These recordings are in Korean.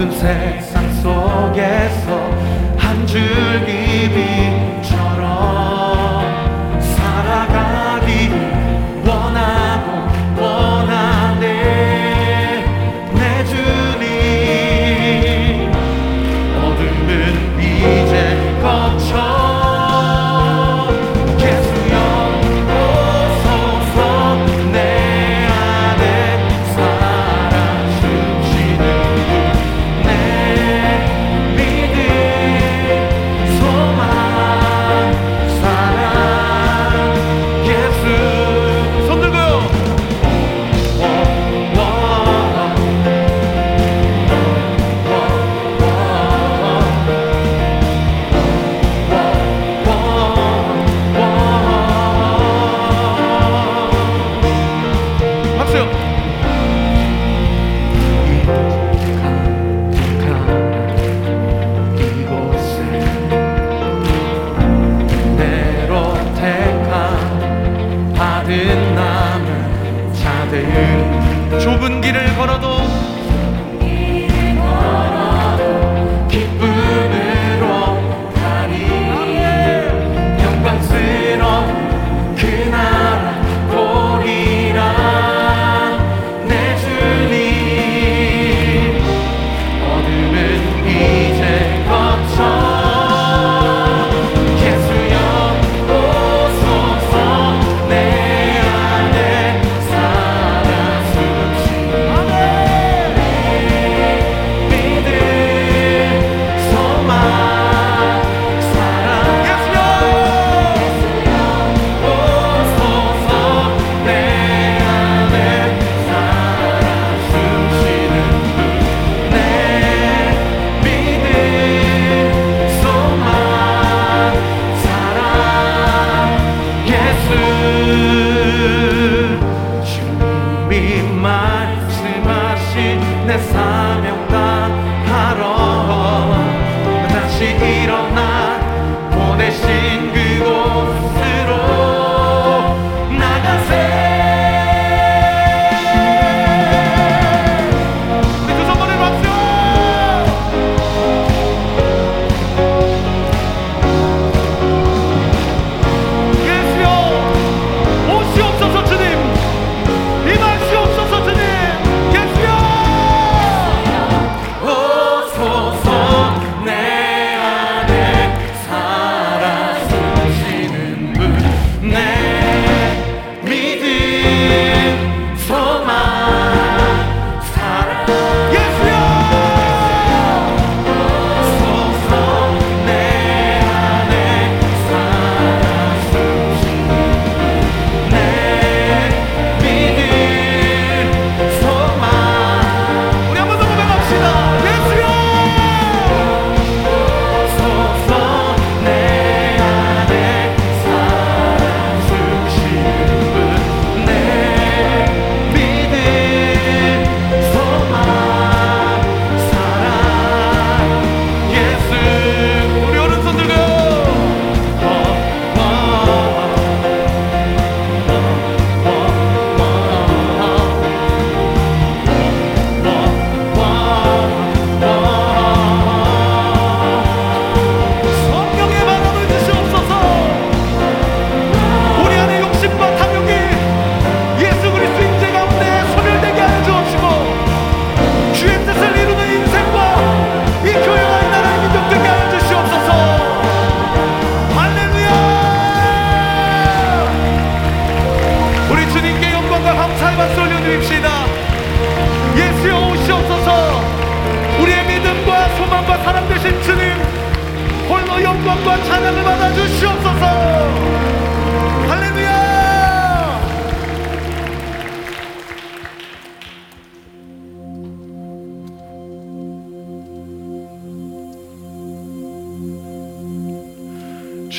어두운 세상 속에서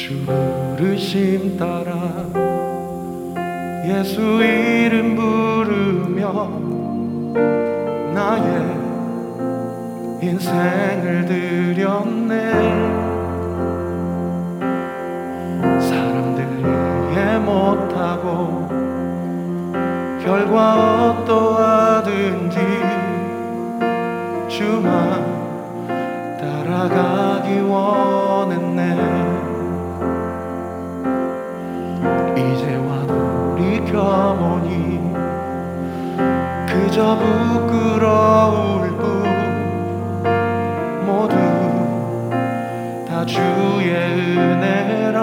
부르심 따라 예수 이름 부르며 나의 인생을 드렸네. 사람들이 이해 못하고 결과 어떠하든지 주만 따라가기 원했네. 펴보니 그저 부끄러울 뿐 모두 다 주의 은혜라.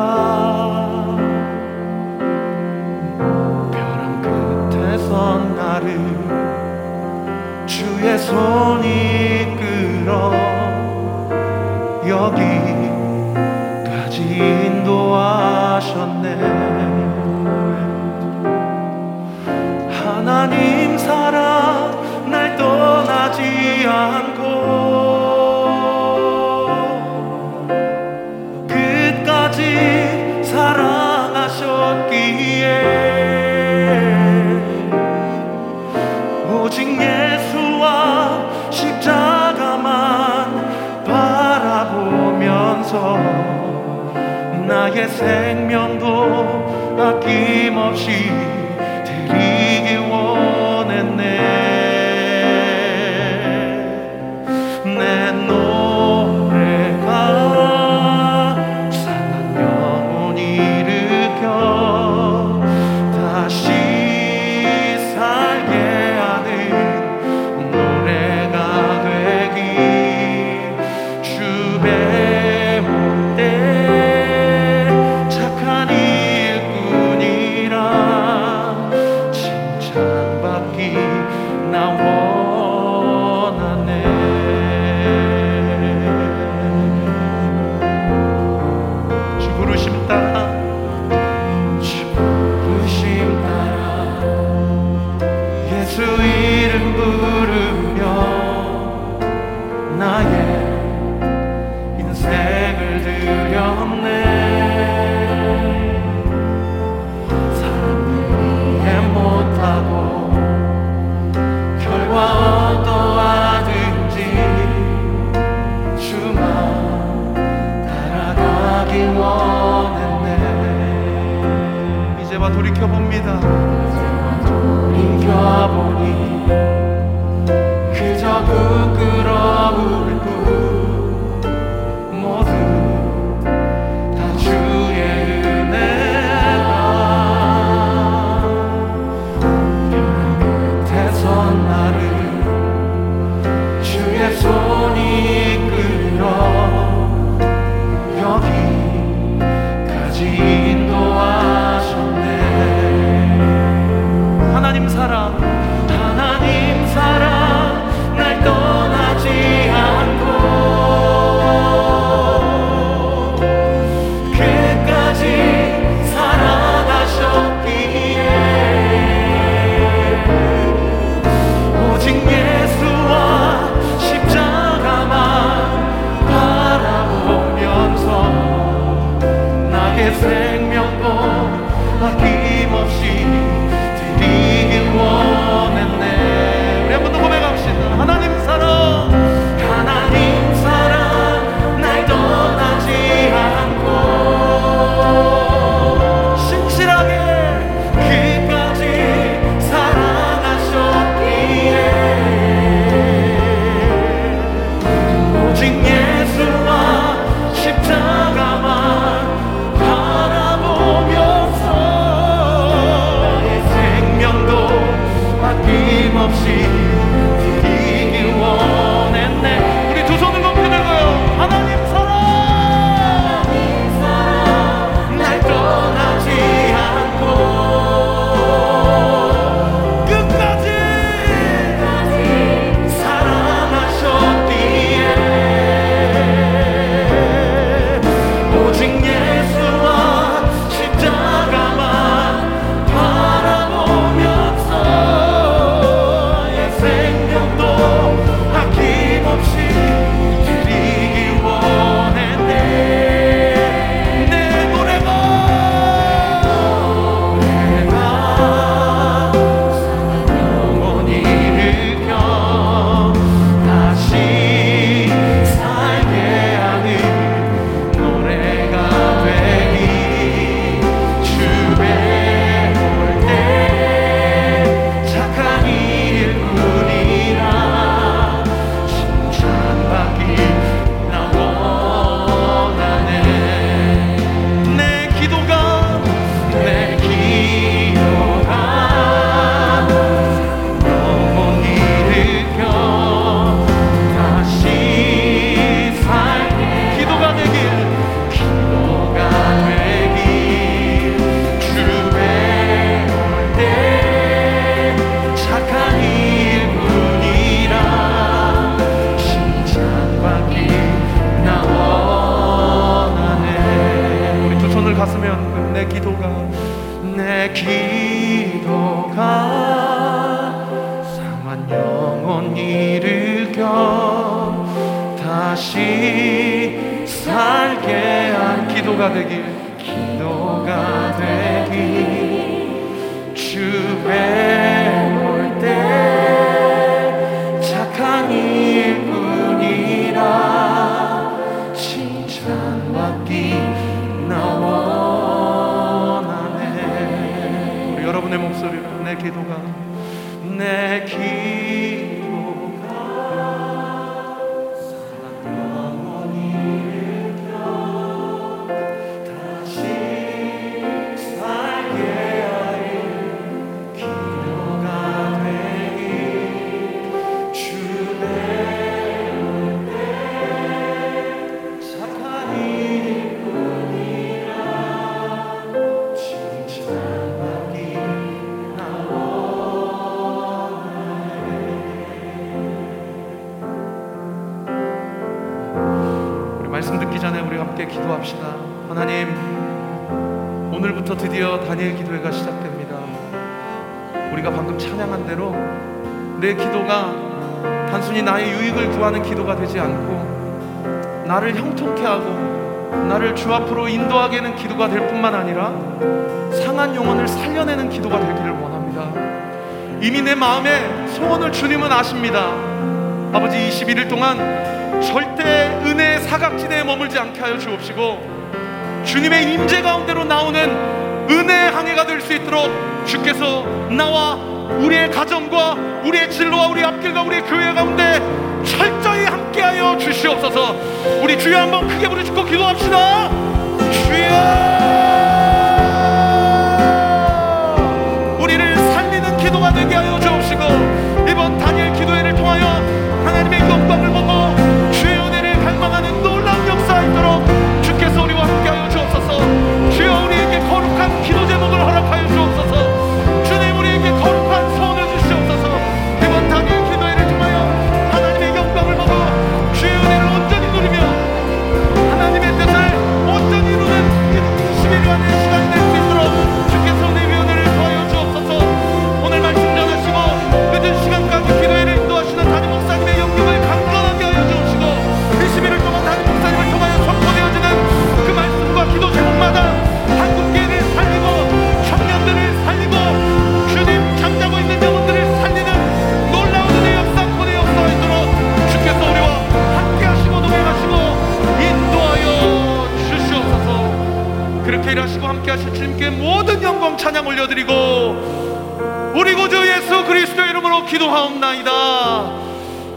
벼랑 끝에선 나를 주의 손 생명도 아낌없이 다시 살게 한 기도가 되길. 기도가 되길. 주배 올때 착한 일뿐이라 칭찬받기 나 원하네. 여러분의 목소리로 내 기도가 내 기도가 우리 함께 기도합시다. 하나님, 오늘부터 드디어 다니엘 기도회가 시작됩니다. 우리가 방금 찬양한 대로 내 기도가 단순히 나의 유익을 구하는 기도가 되지 않고 나를 형통케 하고 나를 주 앞으로 인도하게 하는 기도가 될 뿐만 아니라 상한 영혼을 살려내는 기도가 되기를 원합니다. 이미 내 마음에 소원을 주님은 아십니다. 아버지 21일 동안 절대 은혜의 사각지대에 머물지 않게 하여 주옵시고 주님의 임재 가운데로 나오는 은혜의 항해가 될 수 있도록 주께서 나와 우리의 가정과 우리의 진로와 우리 앞길과 우리의 교회 가운데 철저히 함께하여 주시옵소서. 우리 주여 한번 크게 부르짖고 기도합시다 주님께 모든 영광 찬양 올려드리고 우리 구주 예수 그리스도 이름으로 기도하옵나이다.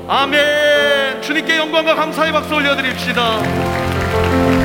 아멘. 주님께 영광과 감사의 박수 올려드립시다